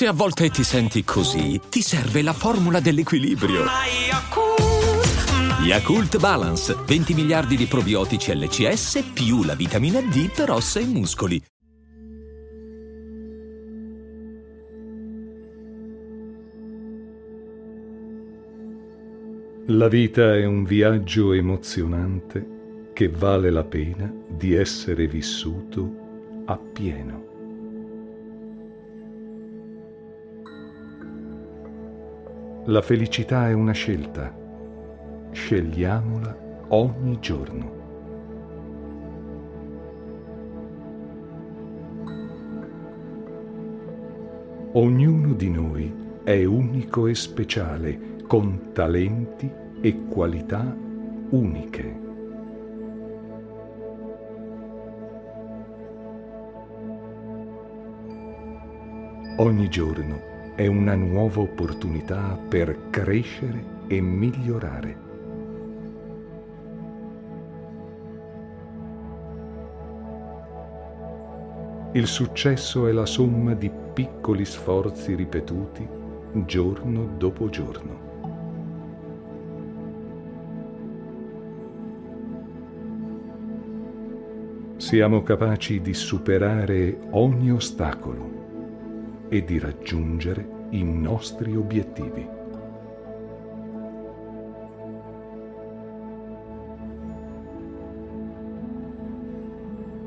Se a volte ti senti così, ti serve la formula dell'equilibrio. Yakult Balance, 20 miliardi di probiotici LCS più la vitamina D per ossa e muscoli. La vita è un viaggio emozionante che vale la pena di essere vissuto appieno. La felicità è una scelta. Scegliamola ogni giorno. Ognuno di noi è unico e speciale, con talenti e qualità uniche. Ogni giorno è una nuova opportunità per crescere e migliorare. Il successo è la somma di piccoli sforzi ripetuti giorno dopo giorno. Siamo capaci di superare ogni ostacolo e di raggiungere i nostri obiettivi.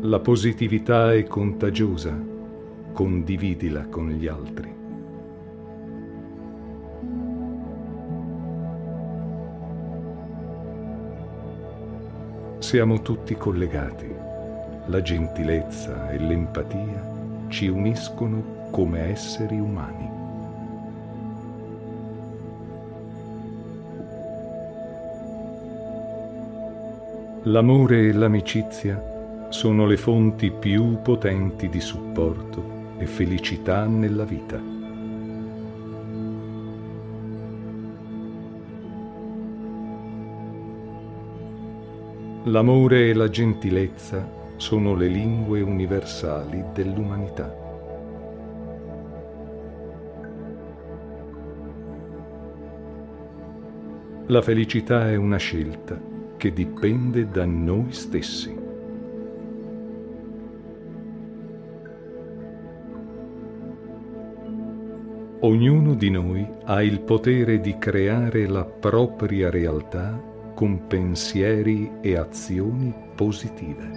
La positività è contagiosa, condividila con gli altri. Siamo tutti collegati. La gentilezza e l'empatia ci uniscono come esseri umani. L'amore e l'amicizia sono le fonti più potenti di supporto e felicità nella vita. L'amore e la gentilezza sono le lingue universali dell'umanità. La felicità è una scelta che dipende da noi stessi. Ognuno di noi ha il potere di creare la propria realtà con pensieri e azioni positive.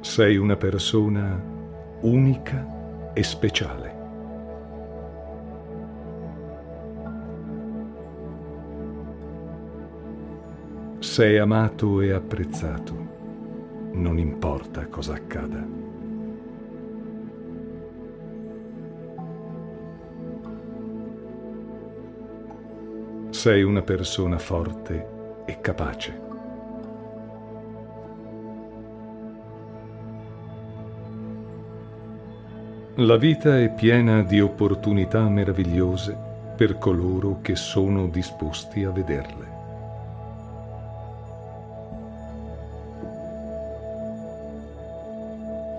Sei una persona unica e speciale. Sei amato e apprezzato, non importa cosa accada. Sei una persona forte e capace. La vita è piena di opportunità meravigliose per coloro che sono disposti a vederle.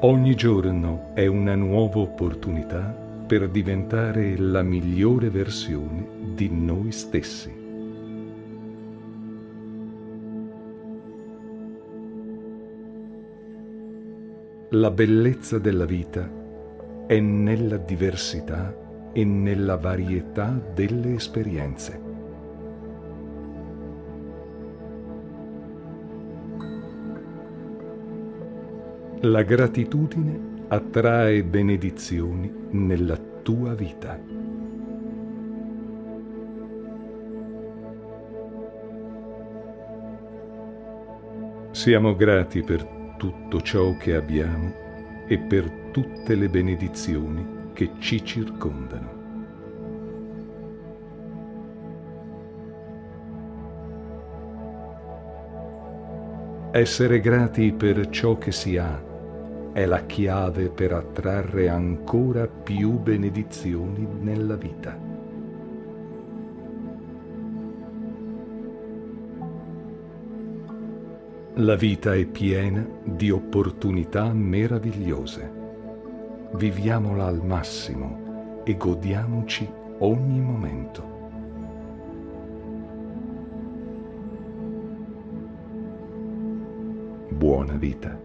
Ogni giorno è una nuova opportunità per diventare la migliore versione di noi stessi. La bellezza della vita è nella diversità e nella varietà delle esperienze. La gratitudine attrae benedizioni nella tua vita. Siamo grati per tutto ciò che abbiamo e per tutte le benedizioni che ci circondano. Essere grati per ciò che si ha è la chiave per attrarre ancora più benedizioni nella vita. La vita è piena di opportunità meravigliose. Viviamola al massimo e godiamoci ogni momento. Buona vita.